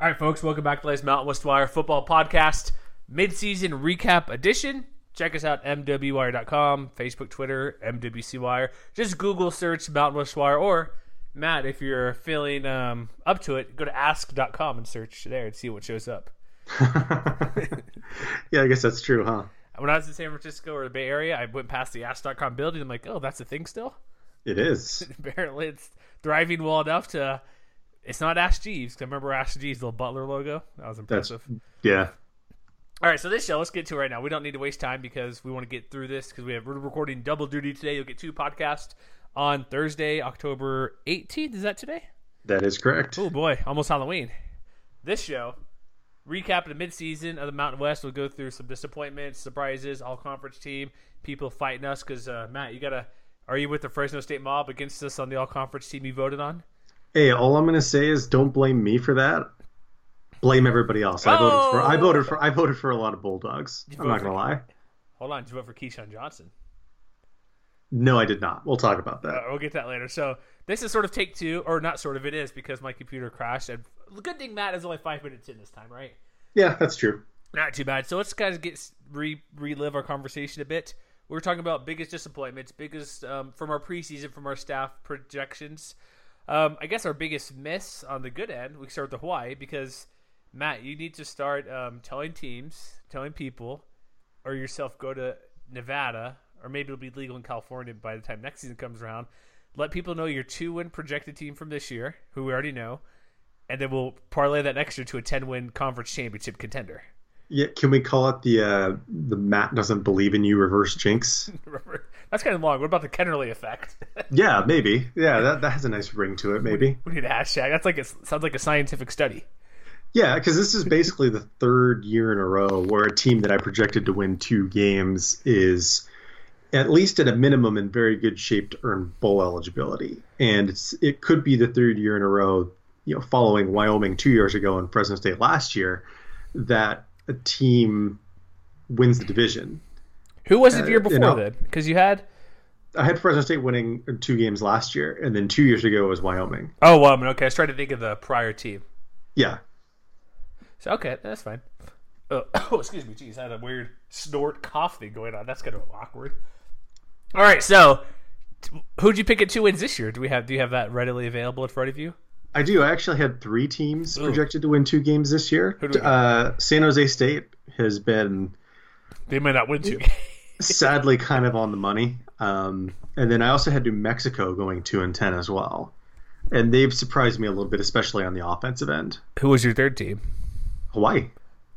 All right, folks, welcome back to the Mountain West Wire football podcast, mid-season recap edition. Check us out, mwwire.com, Facebook, Twitter, MWC Wire. Just Google search Mountain West Wire, or Matt, if you're feeling um, up to it, go to ask.com and search there and see what shows up. yeah, I guess that's true, huh? When I was in San Francisco or the Bay Area, I went past the ask.com building. I'm like, oh, that's a thing still? It is. Apparently, it's thriving well enough to it's not Ask Jeeves. Cause I remember Ask Jeeves, the Butler logo. That was impressive. That's, yeah. All right, so this show, let's get to it right now. We don't need to waste time because we want to get through this because we have we're recording double duty today. You'll get two podcasts on Thursday, October 18th. Is that today? That is correct. Oh boy, almost Halloween. This show, recap the midseason of the Mountain West. We'll go through some disappointments, surprises, all conference team, people fighting us. Because uh, Matt, you gotta, are you with the Fresno State mob against us on the all conference team you voted on? Hey, all I'm gonna say is don't blame me for that. Blame everybody else. I voted for. I voted for. I voted for a lot of Bulldogs. I'm not gonna lie. Hold on, did you vote for KeeSean Johnson? No, I did not. We'll talk about that. Uh, we'll get that later. So this is sort of take two, or not sort of. It is because my computer crashed. And good thing Matt is only five minutes in this time, right? Yeah, that's true. Not too bad. So let's kind of get re relive our conversation a bit. We were talking about biggest disappointments, biggest um, from our preseason, from our staff projections. Um, I guess our biggest miss on the good end, we start with the Hawaii because Matt, you need to start um, telling teams, telling people, or yourself go to Nevada, or maybe it'll be legal in California by the time next season comes around. Let people know your two win projected team from this year, who we already know, and then we'll parlay that next year to a ten win conference championship contender. Yeah, can we call it the uh, the Matt doesn't believe in you reverse jinx? That's kind of long. What about the Kennerly effect? yeah, maybe. Yeah, that, that has a nice ring to it. Maybe we need a hashtag. That's like it sounds like a scientific study. Yeah, because this is basically the third year in a row where a team that I projected to win two games is at least at a minimum in very good shape to earn bowl eligibility, and it's it could be the third year in a row. You know, following Wyoming two years ago and Fresno State last year, that a team wins the division. Who was it the year before uh, you know, then? Because you had. I had Fresno State winning two games last year, and then two years ago it was Wyoming. Oh, Wyoming. Okay, I was trying to think of the prior team. Yeah. So okay, that's fine. Uh, oh, excuse me. Jeez, I had a weird snort cough thing going on. That's kind of awkward. All right, so who'd you pick at two wins this year? Do we have do you have that readily available in front of you? I do. I actually had three teams Ooh. projected to win two games this year. Uh, San Jose State has been. They might not win two sadly, kind of on the money. Um, and then I also had New Mexico going two and ten as well, and they've surprised me a little bit, especially on the offensive end. Who was your third team? Hawaii.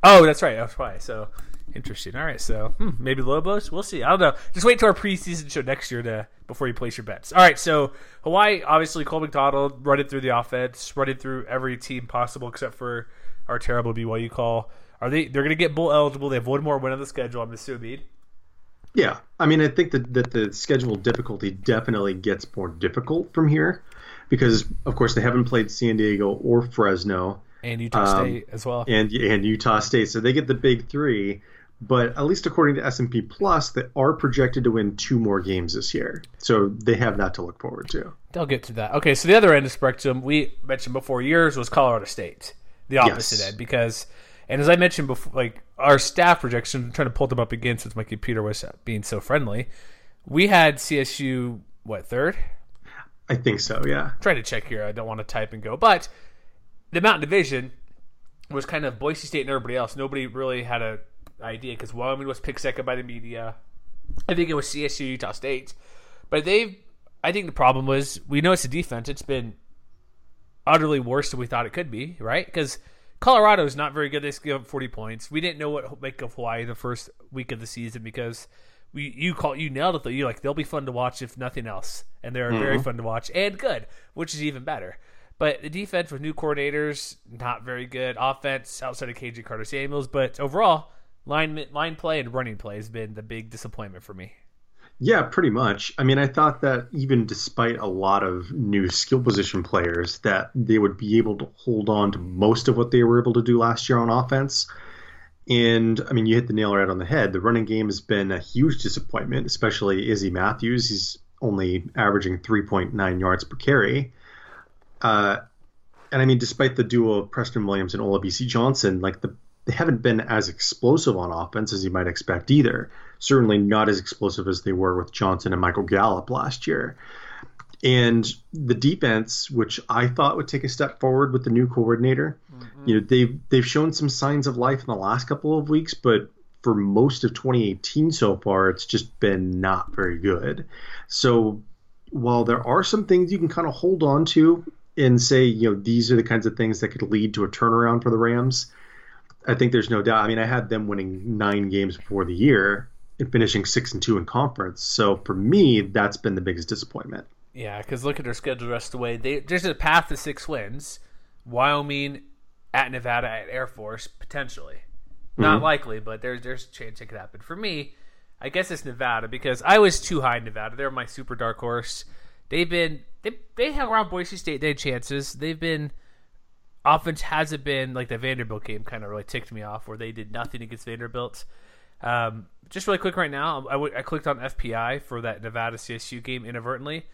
Oh, that's right. That's Hawaii. So interesting. All right. So hmm, maybe Lobos. We'll see. I don't know. Just wait to our preseason show next year to before you place your bets. All right. So Hawaii, obviously, Cole McDonald running through the offense, running through every team possible except for our terrible BYU call. Are they? They're going to get bowl eligible. They have one more win on the schedule. I'm assuming. Yeah, I mean, I think that, that the schedule difficulty definitely gets more difficult from here because, of course, they haven't played San Diego or Fresno and Utah um, State as well, and and Utah State. So they get the big three. But at least according to S and P Plus, they are projected to win two more games this year, so they have that to look forward to. They'll get to that. Okay, so the other end of the spectrum we mentioned before years was Colorado State, the opposite yes. end, because and as I mentioned before, like our staff projection, I'm trying to pull them up again since my computer was being so friendly. We had CSU what third? I think so. Yeah. I'm trying to check here. I don't want to type and go, but the Mountain Division was kind of Boise State and everybody else. Nobody really had a idea because Wyoming was picked second by the media. I think it was CSU, Utah State, but they've. I think the problem was we know it's a defense. It's been utterly worse than we thought it could be, right? Because Colorado is not very good. They give up 40 points. We didn't know what make of Hawaii the first week of the season because we you call you nailed it though. You like they'll be fun to watch if nothing else, and they're mm-hmm. very fun to watch and good, which is even better. But the defense with new coordinators, not very good. Offense outside of KJ Carta-Samuels, but overall, line line play and running play has been the big disappointment for me. Yeah, pretty much. I mean, I thought that even despite a lot of new skill position players, that they would be able to hold on to most of what they were able to do last year on offense. And I mean, you hit the nail right on the head. The running game has been a huge disappointment, especially Izzy Matthews. He's only averaging 3.9 yards per carry. Uh, and I mean, despite the duo of Preston Williams and Olabisi Johnson, like the they haven't been as explosive on offense as you might expect either. Certainly not as explosive as they were with Johnson and Michael Gallup last year. And the defense, which I thought would take a step forward with the new coordinator, mm-hmm. you know, they've they've shown some signs of life in the last couple of weeks, but for most of 2018 so far, it's just been not very good. So while there are some things you can kind of hold on to and say, you know, these are the kinds of things that could lead to a turnaround for the Rams, I think there's no doubt. I mean, I had them winning nine games before the year and finishing six and two in conference. So for me, that's been the biggest disappointment. Yeah, because look at their schedule the rest of the way. They, there's a path to six wins. Wyoming, at Nevada, at Air Force, potentially. Not mm-hmm. likely, but there's there's a chance it could happen. For me, I guess it's Nevada because I was too high in Nevada. They're my super dark horse. They've been they they hung around Boise State. They had chances. They've been offense hasn't been like the Vanderbilt game kind of really ticked me off where they did nothing against Vanderbilt. Um, just really quick right now, I, w- I clicked on FPI for that Nevada CSU game inadvertently.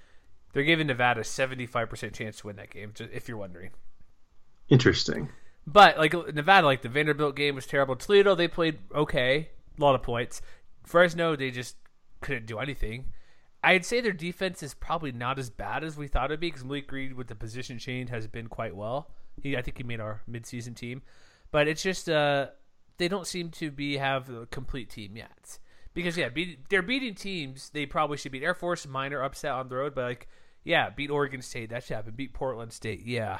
They're giving Nevada a 75% chance to win that game, if you're wondering. Interesting. But like Nevada, like the Vanderbilt game was terrible. Toledo, they played okay, a lot of points. Fresno, they just couldn't do anything. I'd say their defense is probably not as bad as we thought it'd be because Malik Reed with the position change has been quite well. He, I think he made our midseason team, but it's just uh, they don't seem to be have a complete team yet. Because yeah, they're beating teams they probably should beat. Air Force minor upset on the road, but like yeah, beat Oregon State that should happen. Beat Portland State, yeah.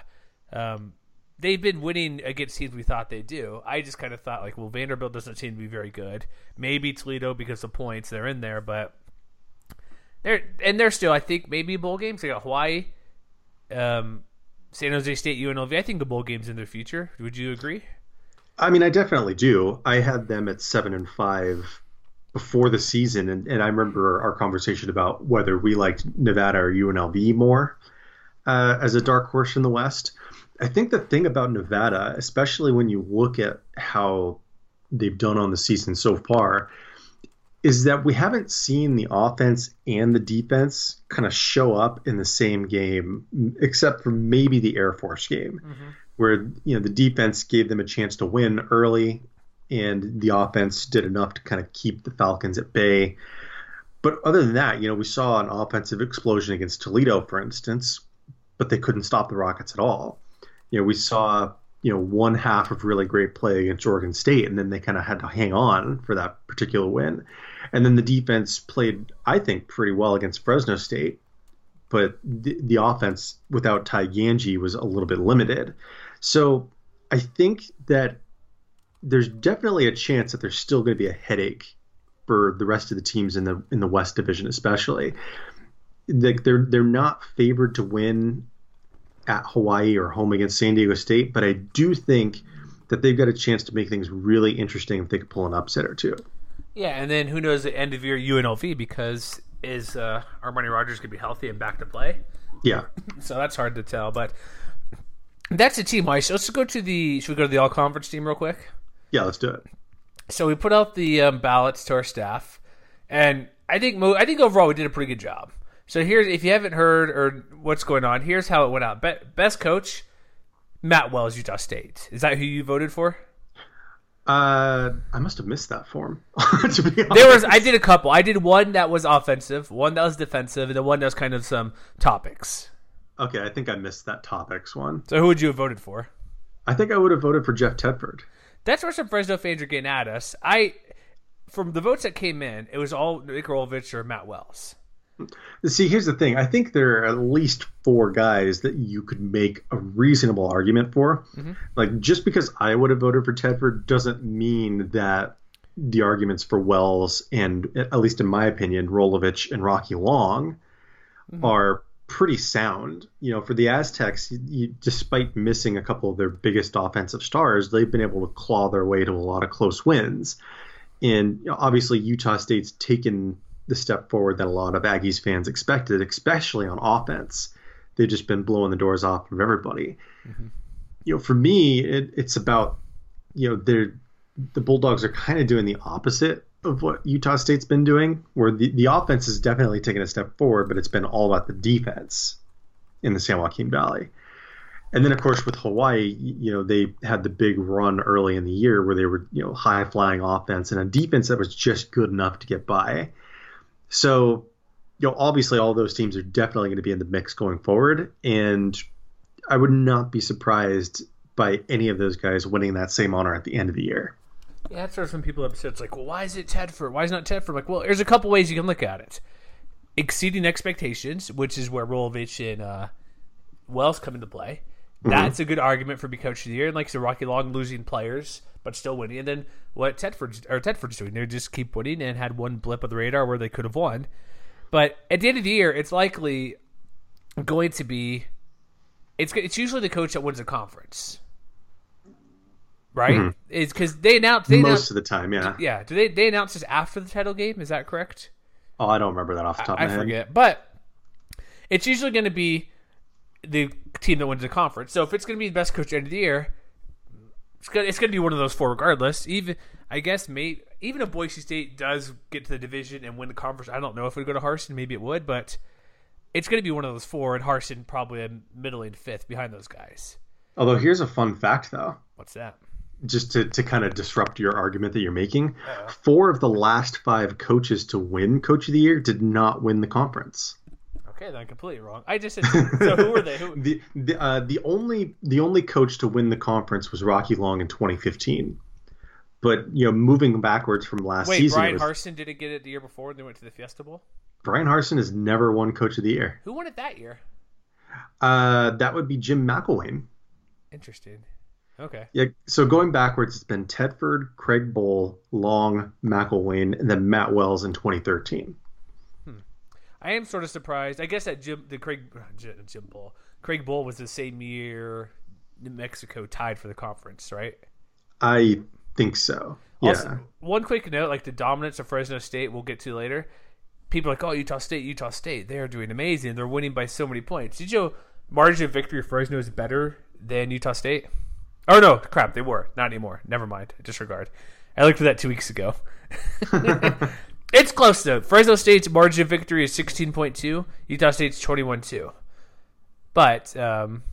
Um, they've been winning against teams we thought they'd do. I just kind of thought like, well, Vanderbilt doesn't seem to be very good. Maybe Toledo because of points they're in there, but they're and they're still I think maybe bowl games. They got Hawaii. Um, San Jose State, UNLV. I think the bowl games in their future. Would you agree? I mean, I definitely do. I had them at seven and five before the season, and, and I remember our conversation about whether we liked Nevada or UNLV more uh, as a dark horse in the West. I think the thing about Nevada, especially when you look at how they've done on the season so far, is that we haven't seen the offense and the defense kind of show up in the same game, except for maybe the Air Force game, mm-hmm. Where you know the defense gave them a chance to win early, and the offense did enough to kind of keep the Falcons at bay. But other than that, you know, we saw an offensive explosion against Toledo, for instance, but they couldn't stop the Rockets at all. You know, we saw you know one half of really great play against Oregon State, and then they kind of had to hang on for that particular win. And then the defense played, I think, pretty well against Fresno State, but the, the offense without Ty Gangi was a little bit limited. So I think that there's definitely a chance that there's still going to be a headache for the rest of the teams in the in the West Division, especially. Like they're they're not favored to win at Hawaii or home against San Diego State, but I do think that they've got a chance to make things really interesting if they could pull an upset or two. Yeah, and then who knows the end of year UNLV because is uh, Armani Rogers going to be healthy and back to play? Yeah. so that's hard to tell, but that's the team wise. Let's go to the. Should we go to the all conference team real quick? Yeah, let's do it. So we put out the um, ballots to our staff, and I think mo- I think overall we did a pretty good job. So here's if you haven't heard or what's going on, here's how it went out. Be- best coach, Matt Wells, Utah State. Is that who you voted for? Uh, I must have missed that form. to be honest. There was I did a couple. I did one that was offensive, one that was defensive, and then one that was kind of some topics. Okay, I think I missed that topics one. So who would you have voted for? I think I would have voted for Jeff Tedford. That's where some Fresno fans are getting at us. I, from the votes that came in, it was all Nick Rolovich or Matt Wells. See, here's the thing. I think there are at least four guys that you could make a reasonable argument for. Mm-hmm. Like, just because I would have voted for Tedford doesn't mean that the arguments for Wells and, at least in my opinion, Rolovich and Rocky Long mm-hmm. are pretty sound. You know, for the Aztecs, you, you, despite missing a couple of their biggest offensive stars, they've been able to claw their way to a lot of close wins. And you know, obviously, Utah State's taken the step forward that a lot of Aggies fans expected, especially on offense. They've just been blowing the doors off of everybody. Mm-hmm. You know, for me, it, it's about you know they're the Bulldogs are kind of doing the opposite of what Utah State's been doing, where the, the offense has definitely taken a step forward, but it's been all about the defense in the San Joaquin Valley. And then, of course, with Hawaii, you know, they had the big run early in the year where they were, you know, high flying offense and a defense that was just good enough to get by. So, you know, obviously, all those teams are definitely going to be in the mix going forward. And I would not be surprised by any of those guys winning that same honor at the end of the year. Yeah, that's where some people have said it's like, well, why is it Tedford? Why is not Tedford? Like, well, there's a couple ways you can look at it. Exceeding expectations, which is where Rolovich and uh, Wells come into play. Mm-hmm. That's a good argument for be coach of the year. And like so Rocky Long losing players but still winning. And then what Tedford or Tedford's doing, they just keep winning and had one blip of the radar where they could have won. But at the end of the year, it's likely going to be it's it's usually the coach that wins a conference right? Mm-hmm. It's because they announced they most announced, of the time, yeah, yeah. Do they they announce this after the title game? Is that correct? Oh, I don't remember that off the top I, of my I head. forget, but it's usually going to be the team that wins the conference. So if it's going to be the best coach end of the year, it's going it's going to be one of those four regardless. Even I guess maybe even if Boise State does get to the division and win the conference, I don't know if it would go to Harsin. Maybe it would, but it's going to be one of those four, and Harsin probably a middling fifth behind those guys. Although here's a fun fact, though. What's that? Just to, to kind of disrupt your argument that you're making, uh four of the last five coaches to win Coach of the Year did not win the conference. Okay, then I'm completely wrong. I just said so. Who were they? Who... the the uh, the only the only coach to win the conference was Rocky Long in 2015. But you know, moving backwards from last Wait, season, Bryan was... Harsin didn't get it the year before, and they went to the Fiesta Bowl. Bryan Harsin has never won Coach of the Year. Who won it that year? Uh, that would be Jim McElwain. Interesting. Okay. Yeah. So going backwards, it's been Tedford, Craig Bohl, Long, McElwain, and then Matt Wells in 2013. Hmm. I am sort of surprised. I guess that Jim, the Craig Jim, Bohl, Craig Bohl was the same year New Mexico tied for the conference, right? I think so. Yeah. Also, one quick note, like the dominance of Fresno State, we'll get to later. People are like, oh, Utah State, Utah State, they are doing amazing. They're winning by so many points. Did you know margin of victory Fresno is better than Utah State? Oh no, crap, they were not anymore. Never mind. Disregard. I looked at that two weeks ago. it's close though. Fresno State's margin of victory is sixteen point two. Utah State's twenty one two. But um,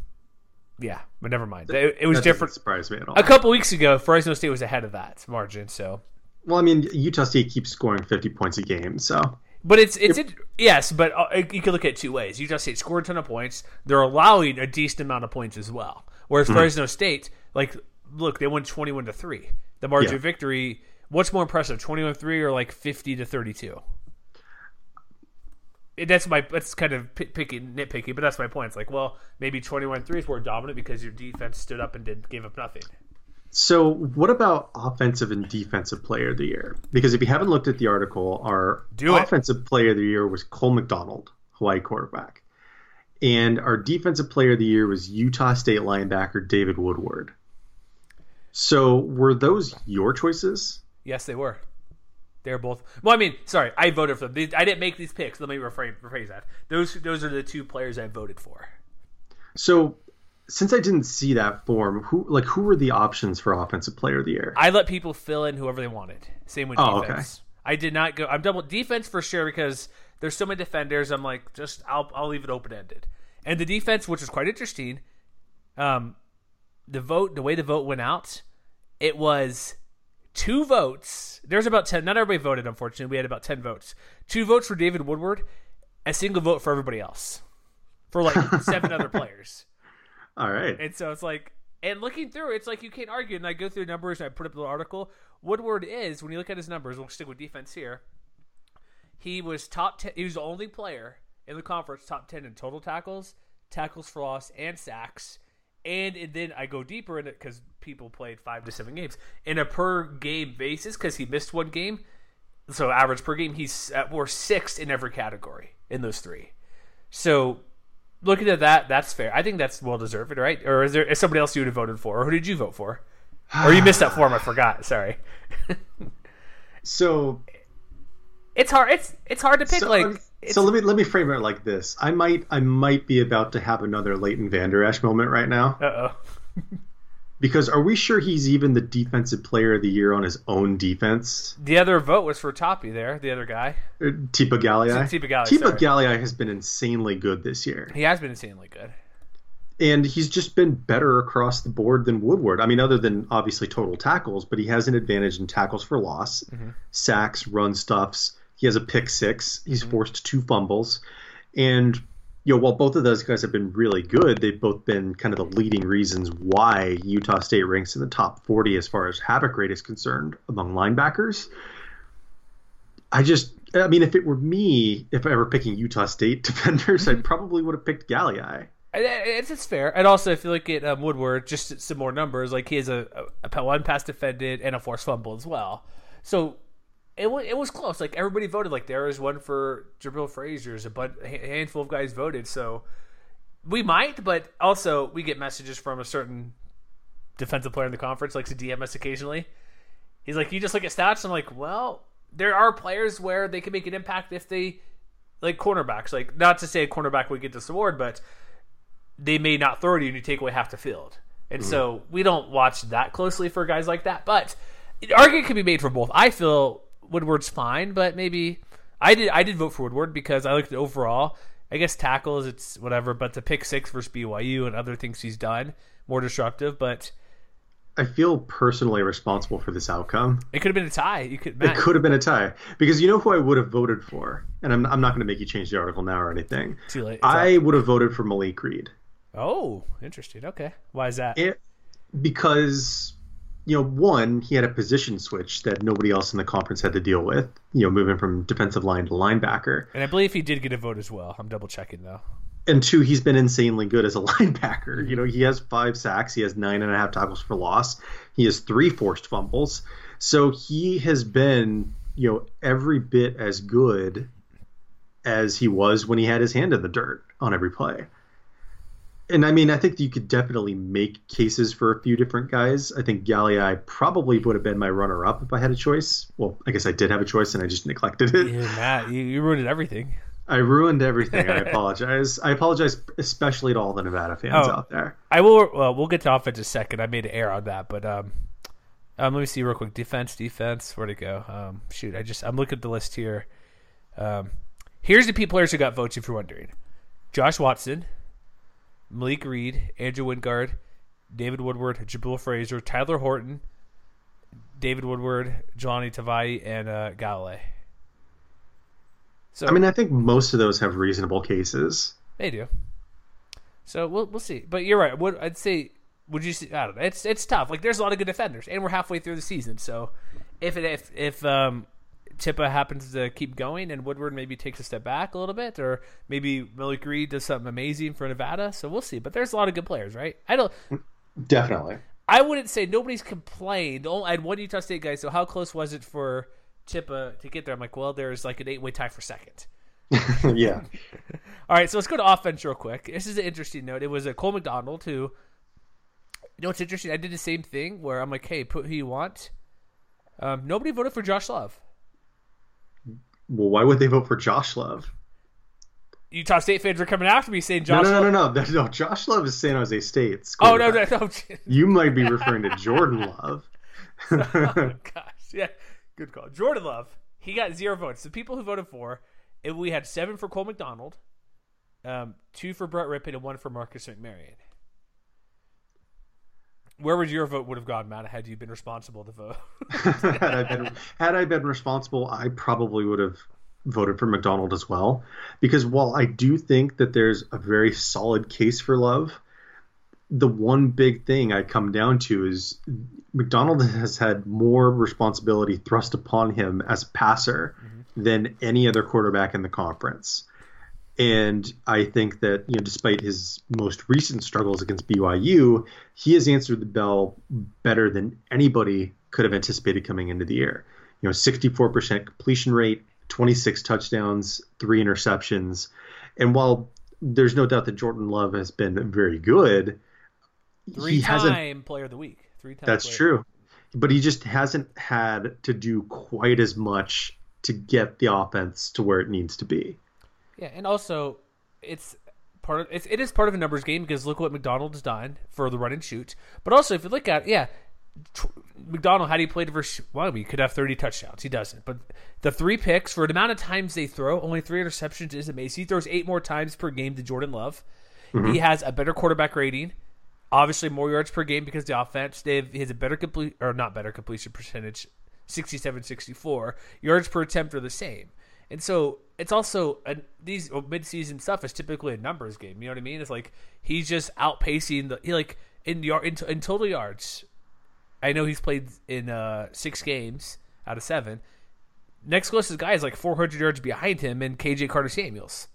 yeah, but never mind. It, it was that different. Surprise me at all. A couple weeks ago, Fresno State was ahead of that margin. So. Well, I mean, Utah State keeps scoring fifty points a game, so. But it's it's it, yes, but uh, you can look at it two ways. Utah State scored a ton of points. They're allowing a decent amount of points as well. Whereas mm-hmm. Fresno State, like, look, they won twenty-one to three. The margin yeah. of victory. What's more impressive, twenty-one three or like fifty to thirty-two? that's my that's kind of picky nitpicky, but that's my point. It's like, well, maybe 21-3 is more dominant because your defense stood up and did gave up nothing. So, what about offensive and defensive player of the year? Because if you haven't looked at the article, our Do offensive it. player of the year was Cole McDonald, Hawaii quarterback. And our defensive player of the year was Utah State linebacker David Woodward. So were those your choices? Yes, they were. They're both. Well, I mean, sorry, I voted for them. I didn't make these picks. Let me rephrase, rephrase that. Those those are the two players I voted for. So, since I didn't see that form, who like who were the options for offensive player of the year? I let people fill in whoever they wanted. Same with oh, defense. Okay. I did not go. I'm double defense for sure because there's so many defenders. I'm like, just I'll I'll leave it open ended. And the defense, which is quite interesting, um, the vote, the way the vote went out, it was two votes. There's about ten. Not everybody voted. Unfortunately, we had about ten votes. Two votes for David Woodward, a single vote for everybody else, for like seven other players. All right. And so it's like, and looking through, it's like you can't argue. And I go through numbers and I put up the article. Woodward is when you look at his numbers. We'll stick with defense here. He was top ten. He was the only player in the conference, top ten in total tackles, tackles for loss, and sacks. And, and then I go deeper in it because people played five to seven games in a per game basis because he missed one game. So average per game, he's at, we're sixth in every category in those three. So looking at that, that's fair. I think that's well deserved, right? Or is there is somebody else you would have voted for, or who did you vote for? Or you missed that form? I forgot. Sorry. so it's hard. It's it's hard to pick. So, like um, so let me let me frame it like this. I might I might be about to have another Leighton Vander Esch moment right now. Uh oh. because are we sure he's even the defensive player of the year on his own defense? The other vote was for Toppy there, the other guy. Tipa Galeai. Tipa Galeai. Tipa. Galeai has been insanely good this year. He has been insanely good. And he's just been better across the board than Woodward. I mean, other than obviously total tackles, but he has an advantage in tackles for loss, sacks, run stuffs. He has a pick six. He's forced two fumbles. And you know, while both of those guys have been really good, they've both been kind of the leading reasons why Utah State ranks in the top 40 as far as havoc rate is concerned among linebackers. I just, I mean, if it were me, if I were picking Utah State defenders, I probably would have picked Galeai. It's, it's fair, and also if you look at um, Woodward, just some more numbers. Like he has a, a, a one pass defended and a forced fumble as well. So it was it was close. Like everybody voted. Like there was one for Jabril Frazier's, a bun- a handful of guys voted. So we might, but also we get messages from a certain defensive player in the conference, likes to DM us occasionally. He's like, you just look at stats. I'm like, well, there are players where they can make an impact if they like cornerbacks. Like not to say a cornerback would get this award, but they may not throw to you and you take away half the field. And so mm-hmm. we don't watch that closely for guys like that. But argument can be made for both. I feel Woodward's fine, but maybe I did I did vote for Woodward because I looked at overall. I guess tackles, it's whatever, but the pick six versus BYU and other things he's done more disruptive, But I feel personally responsible for this outcome. it could have been a tie. You could It could have been a tie because you know who I would have voted for, and I'm, I'm not going to make you change the article now or anything. Too late. I would have voted for Malik Reed. Oh, interesting. Okay, why is that? It, because you know, one, he had a position switch that nobody else in the conference had to deal with. You know, moving from defensive line to linebacker, and I believe he did get a vote as well. I'm double checking though. and two, he's been insanely good as a linebacker. You know, he has five sacks, he has nine and a half tackles for loss, he has three forced fumbles. So he has been, you know, every bit as good as he was when he had his hand in the dirt on every play. And I mean, I think you could definitely make cases for a few different guys. I think Galeai probably would have been my runner up if I had a choice. Well, I guess I did have a choice and I just neglected it. Yeah, Matt, you, you ruined everything. I ruined everything. I apologize. I apologize, especially to all the Nevada fans Oh. out there. I will. Well, we'll get to offense in a second. I made an error on that, but um, um, let me see real quick. Defense, defense. Where'd it go? Um, shoot, I just I'm looking at the list here. Um, here's the P players who got votes. If you're wondering, Josh Watson, Malik Reed, Andrew Wingard, David Woodward, Jabril Frazier, Tyler Horton, David Woodward, Johnny Tavai, and uh, Galeai. So I mean, I think most of those have reasonable cases. They do. So we'll we'll see. But you're right. Would I'd say would you see I don't know. It's it's tough. Like there's a lot of good defenders and we're halfway through the season. So if it if if um Tipa happens to keep going and Woodward maybe takes a step back a little bit or maybe Malik Reed does something amazing for Nevada. So we'll see. But there's a lot of good players, right? I don't Definitely. I wouldn't say nobody's complained. Only- I had one Utah State guy. So how close was it for Tipa to get there? I'm like, well, there's like an eight way tie for second. yeah. All right, so let's go to offense real quick. This is an interesting note. It was a Cole McDonald who, you know, what's interesting. I did the same thing where I'm like, hey, put who you want. Um, nobody voted for Josh Love. Well, why would they vote for Josh Love? Utah State fans are coming after me saying Josh. no, no, Love. no, no, no. Josh Love is San Jose State's. Oh no, no, no. You might be referring to Jordan Love. oh, gosh, yeah, good call. Jordan Love. He got zero votes. The people who voted for, it, we had seven for Cole McDonald, um, two for Brett Rypien, and one for Marcus McMaryion. Where would your vote would have gone, Matt, had you been responsible to vote? had I been had I been responsible, I probably would have voted for McDonald as well. Because while I do think that there's a very solid case for Love, the one big thing I come down to is McDonald has had more responsibility thrust upon him as passer mm-hmm. than any other quarterback in the conference. And I think that, you know, despite his most recent struggles against BYU, he has answered the bell better than anybody could have anticipated coming into the year. You know, 64% completion rate, 26 touchdowns, three interceptions. And while there's no doubt that Jordan Love has been very good. Three time player of the week. Three times. That's true. But he just hasn't had to do quite as much to get the offense to where it needs to be. Yeah, and also it's part of it's, it is part of a numbers game because look what McDonald's done for the run and shoot. But also if you look at yeah, McDonald how do you play versus well he could have 30 touchdowns. He doesn't. But the three picks for the amount of times they throw only three interceptions is amazing. He throws eight more times per game than Jordan Love. Mm-hmm. he has a better quarterback rating obviously more yards per game because the offense they have, he has a better complete or not better completion percentage 67 64 yards per attempt are the same. And so it's also a, these midseason stuff is typically a numbers game you know what I mean it's like he's just outpacing the he like in yard in, in total yards I know he's played in uh, six games out of seven. Next closest guy is like 400 yards behind him, and KJ Carta-Samuels.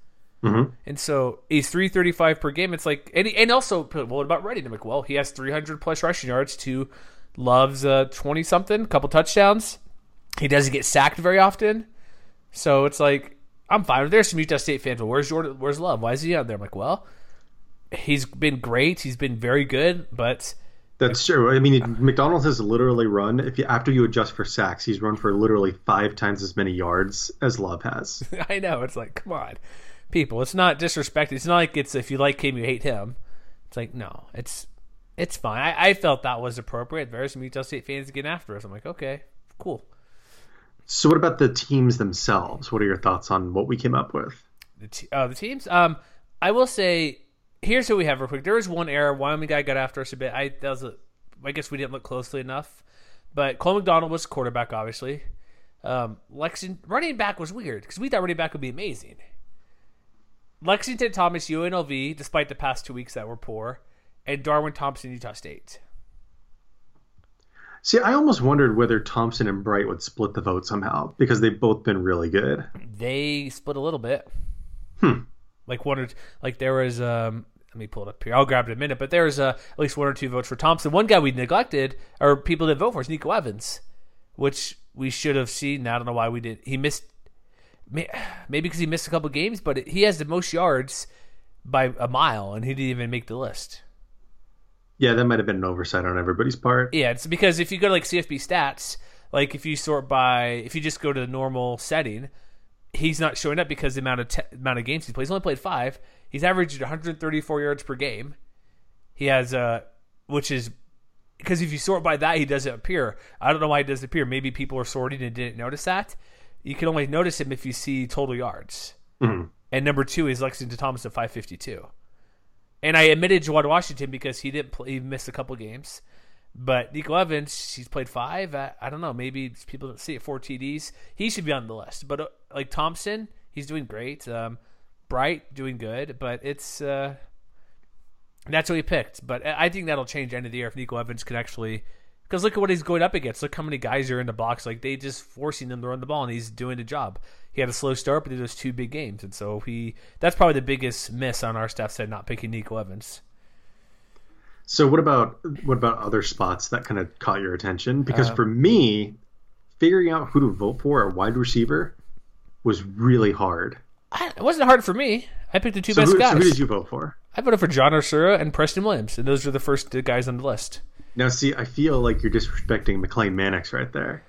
Mm-hmm. And so he's 335 per game. It's like, and, he, and also, well, what about Redding? I'm like, well, he has 300 plus rushing yards to Love's 20 uh, something, couple touchdowns. He doesn't get sacked very often. So it's like, I'm fine. There's some Utah State fans. Well, where's Jordan? Where's Love? Why is he out there? I'm like, well, he's been great. He's been very good, but that's true. I mean, ah. McDonald has literally run. If you after you adjust for sacks, he's run for literally five times as many yards as Love has. I know. It's like, come on, people. It's not disrespect. It's not like it's if you like him, you hate him. It's like no, it's it's fine. I, I felt that was appropriate. There's some Utah State fans getting after us. I'm like, okay, cool. So, what about the teams themselves? What are your thoughts on what we came up with? The, te- uh, the teams. Um, I will say here's who we have real quick. There was one error. Wyoming guy got after us a bit. I that was a, I guess we didn't look closely enough. But Cole McDonald was quarterback, obviously. Um, Lexington running back was weird because we thought running back would be amazing. Lexington Thomas UNLV, despite the past two weeks that were poor, and Darwin Thompson Utah State. See, I almost wondered whether Thompson and Bright would split the vote somehow because they've both been really good. They split a little bit. Hmm. Like one or two, like there was um let me pull it up here. I'll grab it in a minute. But there's uh, at least one or two votes for Thompson. One guy we neglected, or people didn't vote for, is Nico Evans, which we should have seen. I don't know why we did. He missed, maybe because he missed a couple games, but he has the most yards by a mile, and he didn't even make the list. Yeah, that might have been an oversight on everybody's part. Yeah, it's because if you go to like CFB stats, like if you sort by, if you just go to the normal setting, he's not showing up because the amount of te- amount of games he plays. He's only played five. He's averaged 134 yards per game. He has uh, which is because if you sort by that, he doesn't appear. I don't know why he doesn't appear. Maybe people are sorting and didn't notice that. You can only notice him if you see total yards. Mm-hmm. And number two is Lexington Thomas at 552. And I admitted Juwan Washington because he didn't play, he missed a couple games. But Nico Evans, he's played five. I, I, don't know. Maybe people don't see it. Four TDs. He should be on the list. But uh, like Thompson, he's doing great. Um, Bright doing good, but it's uh, that's what he picked. But I think that'll change end of the year if Nico Evans can actually. Because look at what he's going up against. Look how many guys are in the box. Like they just forcing him to run the ball, and he's doing the job. He had a slow start, but he those two big games, and so he. That's probably the biggest miss on our staff side, not picking Nico Evans. So what about what about other spots that kind of caught your attention? Because uh, for me, figuring out who to vote for at wide receiver was really hard. I, it wasn't hard for me. I picked the two so best who, guys. So who did you vote for? I voted for John Ursua and Preston Williams, and those are the first guys on the list. Now, see, I feel like you're disrespecting McLane Mannix right there.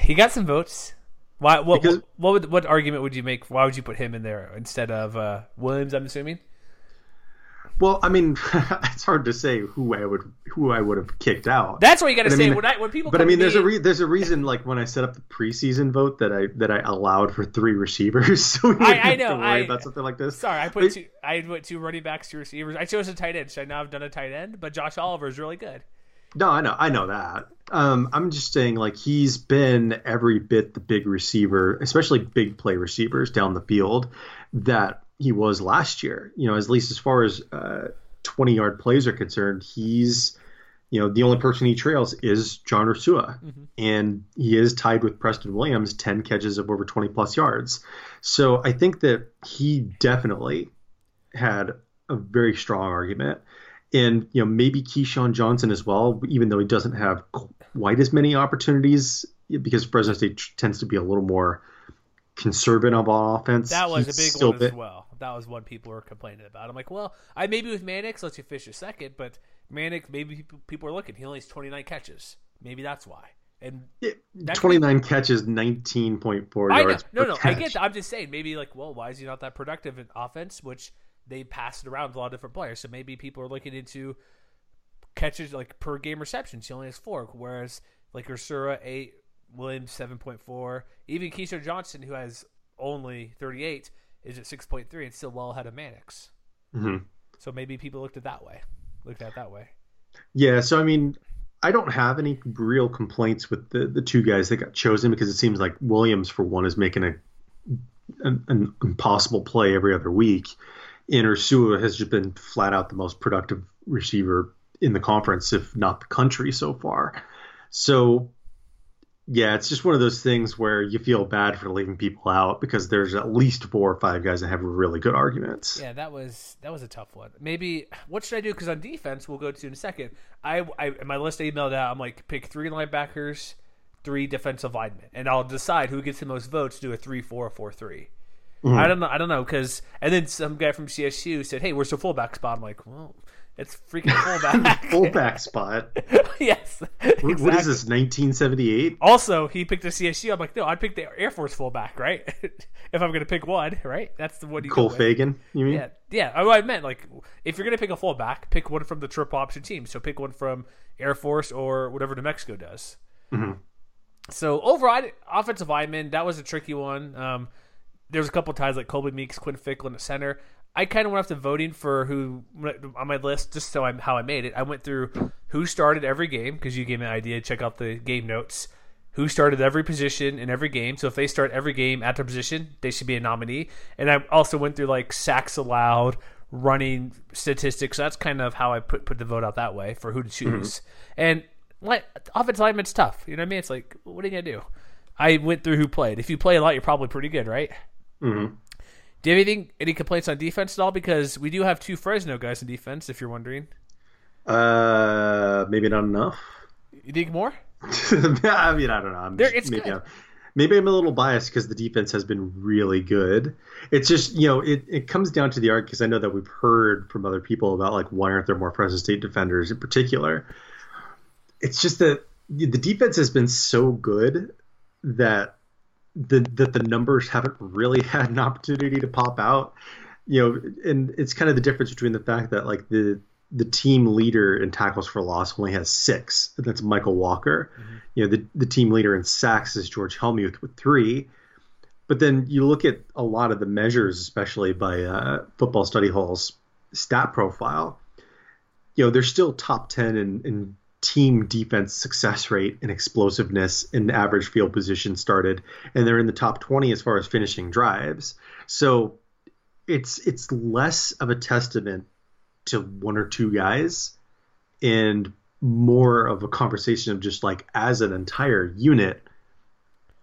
he got some votes. Why? What? Because, what, what, would, what argument would you make? Why would you put him in there instead of uh, Williams? I'm assuming. Well, I mean, it's hard to say who I would who I would have kicked out. That's what you got to say I mean, when I when people. But I mean, there's me, a re- there's a reason like when I set up the preseason vote that I that I allowed for three receivers, so we I, I know worry I, about something like this. Sorry, I put but, two. I put two running backs, two receivers. I chose a tight end. Should I now have done a tight end? But Josh Oliver is really good. No, I know, I know that. Um, I'm just saying, like he's been every bit the big receiver, especially big play receivers down the field that he was last year. You know, at least as far as uh, 20 yard plays are concerned, he's you know the only person he trails is John Ursua, mm-hmm. and he is tied with Preston Williams, 10 catches of over 20 plus yards. So I think that he definitely had a very strong argument, and you know maybe KeeSean Johnson as well, even though he doesn't have quite as many opportunities because Fresno State tends to be a little more conservative on offense. That was a big one been, as well. That was one people were complaining about. I'm like, well, I maybe with Mannix lets you fish a second, but Mannix maybe people, are looking. He only has 29 catches. Maybe that's why. And Yeah, That could 29 catches, 19.4 I know, yards. no, no, I get. That. I'm just saying, maybe like, well, why is he not that productive in offense? Which they pass it around a lot of different players. So maybe people are looking into catches like per game receptions. He only has four, whereas like Ursua eight, Williams seven point four, even KeeSean Johnson, who has only thirty eight, is at six point three and still well ahead of Mannix. Mhm. So maybe people looked at that way, looked at it that way. Yeah, so I mean, I don't have any real complaints with the, the two guys that got chosen because it seems like Williams, for one, is making a an, an impossible play every other week, and Ursua has just been flat out the most productive receiver in the conference, if not the country so far. So, yeah, it's just one of those things where you feel bad for leaving people out because there's at least four or five guys that have really good arguments. Yeah, that was that was a tough one. Maybe what should I do? Because on defense, we'll go to in a second. I, I my list I emailed out. I'm like pick three linebackers, three defensive linemen, and I'll decide who gets the most votes. Do a three four four three. Mm-hmm. I don't know. I don't know because and then some guy from CSU said, "Hey, where's the fullback spot?" I'm like, well, it's freaking fullback. Fullback spot. yes. What- What exactly. is this? 1978? Also, he picked a CSU. I'm like, no, I'd pick the Air Force fullback, right? if I'm going to pick one, right? That's the one you Cole. Fagan? You mean? Yeah, yeah. Oh, I meant like if you're gonna pick a fullback, pick one from the triple option team. So pick one from Air Force or whatever New Mexico does. So overall, offensive lineman that was a tricky one. Um, there was a couple ties like Colby Meeks, Quinn Ficklin at center. I kind of went off to voting for who on my list, just so I'm how I made it. I went through who started every game because you gave me an idea. Check out the game notes. Who started every position in every game? So if they start every game at their position, they should be a nominee. And I also went through like sacks allowed, running statistics. So that's kind of how I put put the vote out that way for who to choose. And like offensive lineman's tough. You know what I mean? It's like what are you gonna do? I went through who played. If you play a lot, you're probably pretty good, right? Mhm. Do you have anything, any complaints on defense at all? Because we do have two Fresno guys in defense. If you're wondering, Uh, maybe not enough. you think more? I mean, I don't know. I'm There- it's maybe, good. I'm, maybe I'm a little biased because the defense has been really good. It's just you know it, it comes down to the art because I know that we've heard from other people about like why aren't there more Fresno State defenders in particular. It's just that the defense has been so good that the that the numbers haven't really had an opportunity to pop out. You know, and it's kind of the difference between the fact that like the the team leader in tackles for loss only has six, and that's Michael Walker. You know, the the team leader in sacks is George Helmuth with three. But then you look at a lot of the measures, especially by uh, Football Study Hall's stat profile. You know, they're still top ten in, in team defense success rate and explosiveness in average field position started, and they're in the top twenty as far as finishing drives. So it's it's less of a testament to one or two guys and more of a conversation of just like as an entire unit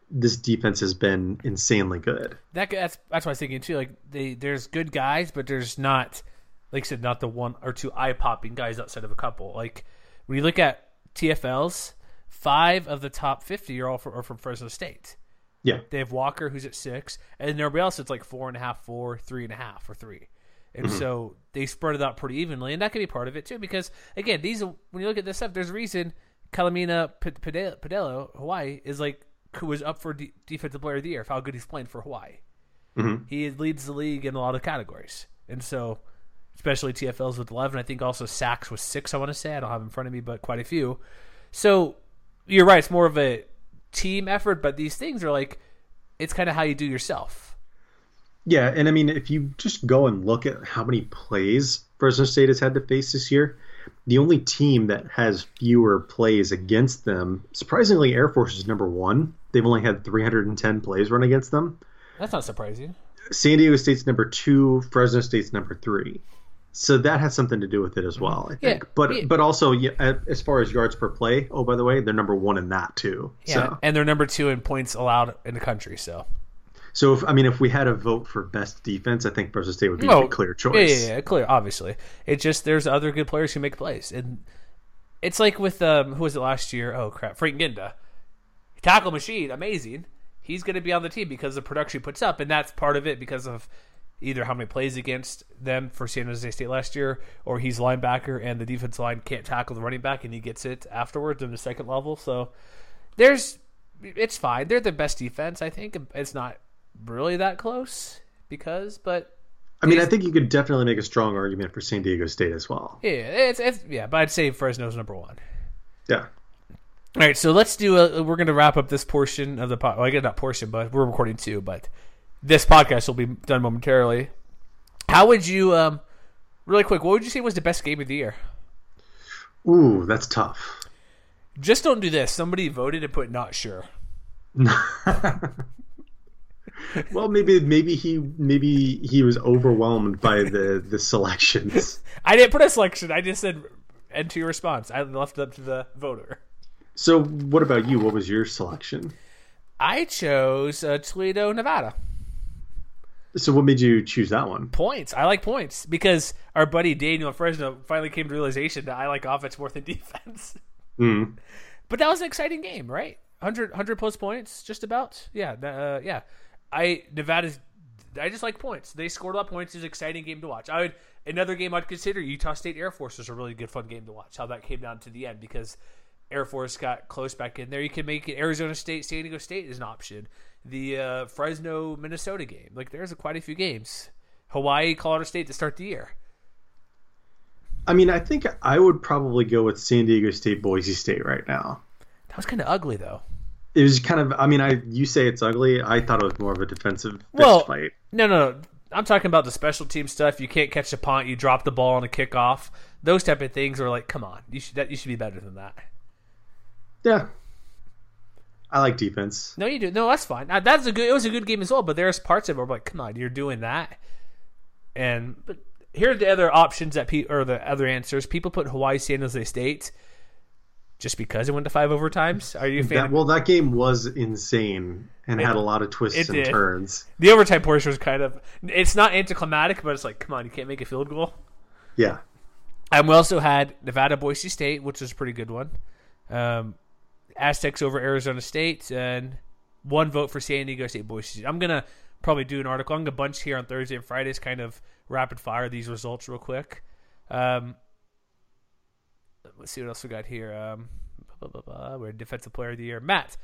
this defense has been insanely good That that's that's what I was thinking too. Like they, there's good guys, but there's not, like I said, not the one or two eye popping guys outside of a couple. Like when you look at TFLs, five of the top fifty are all from, are from Fresno State. yeah They have Walker, who's at six, and then everybody else it's like four and a half, four, three and a half, or three. And mm-hmm. so they spread it out pretty evenly, and that can be part of it too. Because again, these when you look at this stuff, there's a reason Kaimana Padello, Hawaii, is like who was up for D- defensive player of the year of how good he's playing for Hawaii. Mm-hmm. He leads the league in a lot of categories, and so especially TFLs with eleven. I think also sacks with six. I want to say I don't have in front of me, but quite a few. So you're right; it's more of a team effort, but these things are like it's kind of how you do yourself. yeah and i mean if you just go and look at how many plays fresno state has had to face this year the only team that has fewer plays against them surprisingly air force is number one they've only had 310 plays run against them That's not surprising. San Diego State's number two, Fresno State's number three. So that has something to do with it as well, I think. Yeah, but yeah. but also yeah, as far as yards per play, oh by the way, they're number one in that too. Yeah, So and they're number two in points allowed in the country. So so if I mean if we had a vote for best defense, I think Fresno State would be Oh, the clear Yeah, choice. yeah, yeah, clear. Obviously, it just there's other good players who make plays, and it's like with um, who was it last year? Oh crap, Frank Ginda, tackle machine, amazing. He's going to be on the team because of the production he puts up, and that's part of it because of either how many plays against them for San Jose State last year, or he's linebacker and the defense line can't tackle the running back and he gets it afterwards in the second level. So there's it's fine. They're the best defense, I think. It's not really that close because, but I mean, I think you could definitely make a strong argument for San Diego State as well. yeah, it's, it's yeah, but I'd say Fresno's number one. Yeah. All right, so let's do a. We're going to wrap up this portion of the pod. Well, I guess not portion, but we're recording too. But this podcast will be done momentarily. How would you, um, really quick? What would you say was the best game of the year? Ooh, that's tough. Just don't do this. Somebody voted and put not sure. well, maybe maybe he maybe he was overwhelmed by the the selections. I didn't put a selection. I just said enter your response. I left it up to the voter. So, what about you? What was your selection? I chose uh, Toledo, Nevada. So, what made you choose that one? Points. I like points because our buddy Daniel Fresno finally came to realization that I like offense more than defense. Mm. But that was an exciting game, right? 100, 100 plus points, just about. Yeah, uh, yeah. I Nevada's. I just like points. They scored a lot of points. It's an exciting game to watch. I would another game I'd consider Utah State Air Force was a really good fun game to watch. How that came down to the end because Air Force got close back in there. You can make it Arizona State, San Diego State is an option. The uh, Fresno Minnesota game, like there's a, quite a few games. Hawaii, Colorado State to start the year. I mean, I think I would probably go with San Diego State, Boise State right now. That was kind of ugly though. It was kind of. I mean, I you say it's ugly. I thought it was more of a defensive Well, fight. No, no, no. I'm talking about the special team stuff. You can't catch a punt. You drop the ball on a kickoff. Those type of things are like, come on, you should that, you should be better than that. Yeah, I like defense. No, you do. No, that's fine. Uh, That's a good. It was a good game as well. But there's parts of it where I'm like, come on, you're doing that. And but here are the other options that pe- or the other answers. People put Hawaii San Jose State just because it went to five overtimes. Are you a fan? That, well, that game was insane and It- had a lot of twists it and did. turns. the overtime portion was kind of. It's not anticlimactic, but it's like, come on, you can't make a field goal. Yeah, And we also had Nevada Boise State, which was a pretty good one. Um, Aztecs over Arizona State, and one vote for San Diego State Boise I'm gonna probably do an article. I'm gonna bunch here on Thursday and Fridays, kind of rapid fire these results real quick. Um, let's see what else we got here. Um, blah, blah, blah. We're a defensive player of the year. Matt,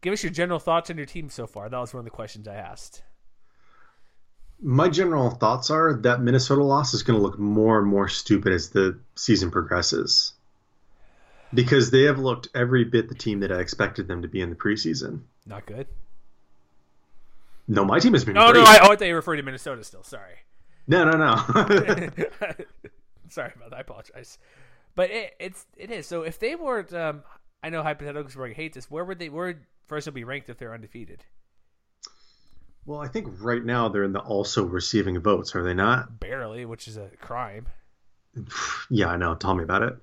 give us your general thoughts on your team so far. That was one of the questions I asked. my general thoughts are that Minnesota loss is going to look more and more stupid as the season progresses, because they have looked every bit the team that I expected them to be in the preseason. Not good. No, my team has been Oh great. no, I, oh, I thought you referring to Minnesota still. Sorry. no, no, no. Sorry about that. I apologize. But it, it's it is. So if they weren't, um, I know hypotheticals were hate this. Where would they? Where first would first be ranked if they're undefeated? well, I think right now they're in the also receiving votes, are they not? Barely, which is a crime. Yeah, I know. Tell me about it.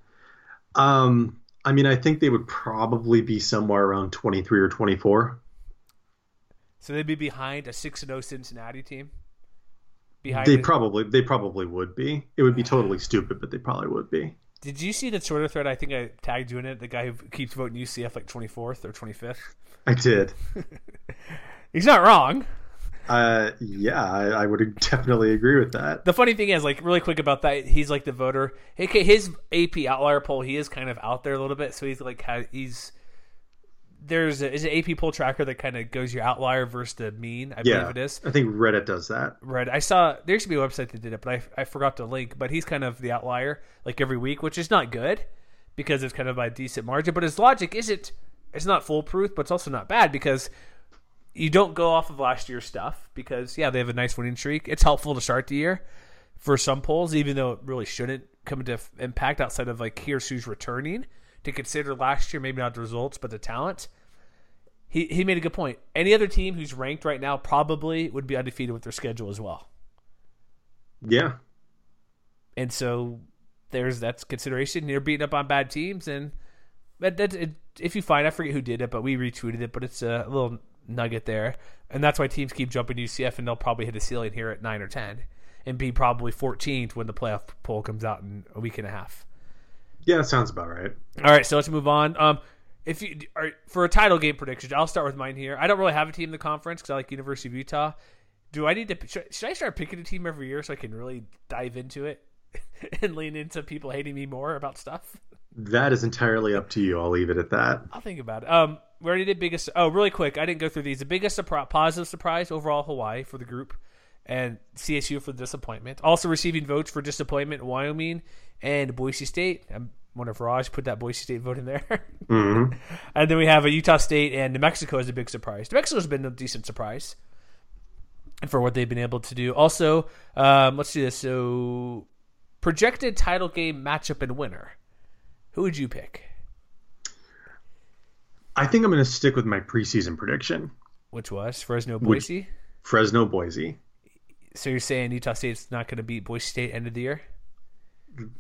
Um, I mean, I think they would probably be somewhere around 23 or 24. So they'd be behind a six and zero Cincinnati team. Behind. They the- probably they probably would be. It would be totally stupid, but they probably would be. Did you see the Twitter thread? I think I tagged you in it. The guy who keeps voting UCF like twenty fourth or twenty fifth. I did. He's not wrong. Uh, yeah, I, I would definitely agree with that. The funny thing is, like, really quick about that, he's like the voter. His AP outlier poll, he is kind of out there a little bit. So he's like, he's there's a, is an AP poll tracker that kind of goes your outlier versus the mean. I Yeah, believe it is. I think Reddit does that. Right. I saw there used to be a website that did it, but I, I forgot the link. But he's kind of the outlier, like every week, which is not good because it's kind of by a decent margin. But his logic isn't it's not foolproof, but it's also not bad because you don't go off of last year's stuff because yeah, they have a nice winning streak. It's helpful to start the year for some polls, even though it really shouldn't come into impact outside of like here's who's returning to consider last year, maybe not the results, but the talent. He he made a good point. Any other team who's ranked right now probably would be undefeated with their schedule as well. Yeah, And so there's that's consideration. You're beating up on bad teams, and that, that it, if you find I forget who did it, but we retweeted it. But it's a little nugget there, and that's why teams keep jumping to UCF, and they'll probably hit a ceiling here at nine or ten, and be probably 14th when the playoff poll comes out in a week and a half. yeah, that sounds about right. All right, so let's move on. Um, if you are for a title game prediction, I'll start with mine here. I don't really have a team in the conference because I like University of Utah. do I need to? Should, should I start picking a team every year so I can really dive into it and lean into people hating me more about stuff? That is entirely up to you. I'll leave it at that. I'll think about it. Um, already did biggest. Oh, really quick. I didn't go through these. The biggest surprise, positive surprise overall, Hawaii for the group, and CSU for the disappointment. Also receiving votes for disappointment, Wyoming and Boise State. I wonder if Raj put that Boise State vote in there. Mm-hmm. and then we have a Utah State and New Mexico as a big surprise. New Mexico's been a decent surprise for what they've been able to do. Also, um, let's do this. So, projected title game matchup and winner. Who would you pick? I think I'm going to stick with my preseason prediction. Which was Fresno Boise. Fresno Boise. So you're saying Utah State's not going to beat Boise State end of the year?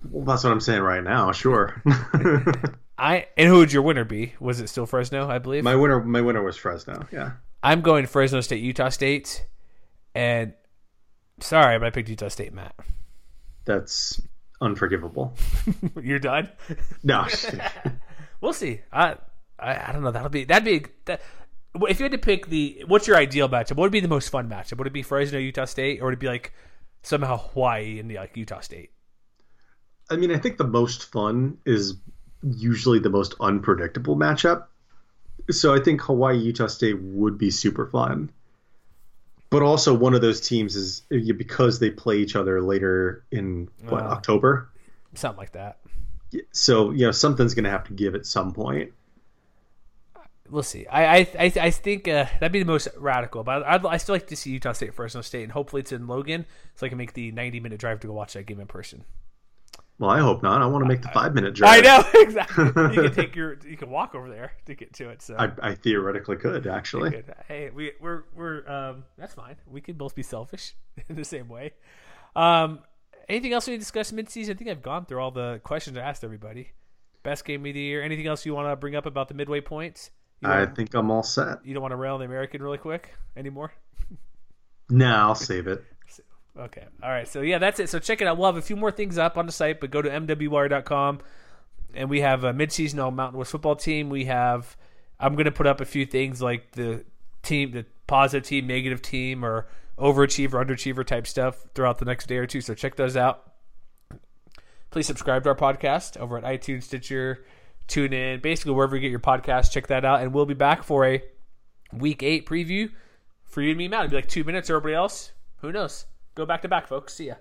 Well, that's what I'm saying right now. Sure. I and who would your winner be? Was it still Fresno? I believe my winner. My winner was Fresno. Yeah. I'm going Fresno State, Utah State, and sorry, but I picked Utah State, Matt. That's unforgivable. You're done. No. we'll see. I, I I don't know. That'll be that'd be that. If you had to pick the what's your ideal matchup? What would be the most fun matchup? Would it be Fresno Utah State, or would it be like somehow Hawaii and like Utah State? I mean, I think the most fun is usually the most unpredictable matchup. So I think Hawaii Utah State would be super fun. But also one of those teams is because they play each other later in what Uh. October. Something like that. So you know something's going to have to give at some point. We'll see. I I I, I think uh, that'd be the most radical. But I'd, I still like to see Utah State Fresno State, and hopefully it's in Logan, so I can make the 90 minute drive to go watch that game in person. Well, I hope not. I want to make the five minute drive. I know exactly. you can take your you can walk over there to get to it. So I, I theoretically could actually. Good. Hey, we we're we're um that's fine. We can both be selfish in the same way. Um, anything else we need to discuss midseason? I think I've gone through all the questions I asked everybody. Best game of the year. Anything else you want to bring up about the midway points? I think I'm all set. you don't want to rail the American really quick anymore. Nah, I'll save it. Okay. All right. So yeah, that's it. So check it out. We'll have a few more things up on the site, but go to mwr.com and we have a midseason all Mountain West football team. We have I'm going to put up a few things like the team, the positive team, negative team, or overachiever, underachiever type stuff throughout the next day or two. So check those out. Please subscribe to our podcast over at iTunes, Stitcher, TuneIn, basically wherever you get your podcast. Check that out, and we'll be back for a Week Eight preview for you and me, Matt. It'll be like two minutes. Or everybody else, who knows? Go back to back, folks. See ya.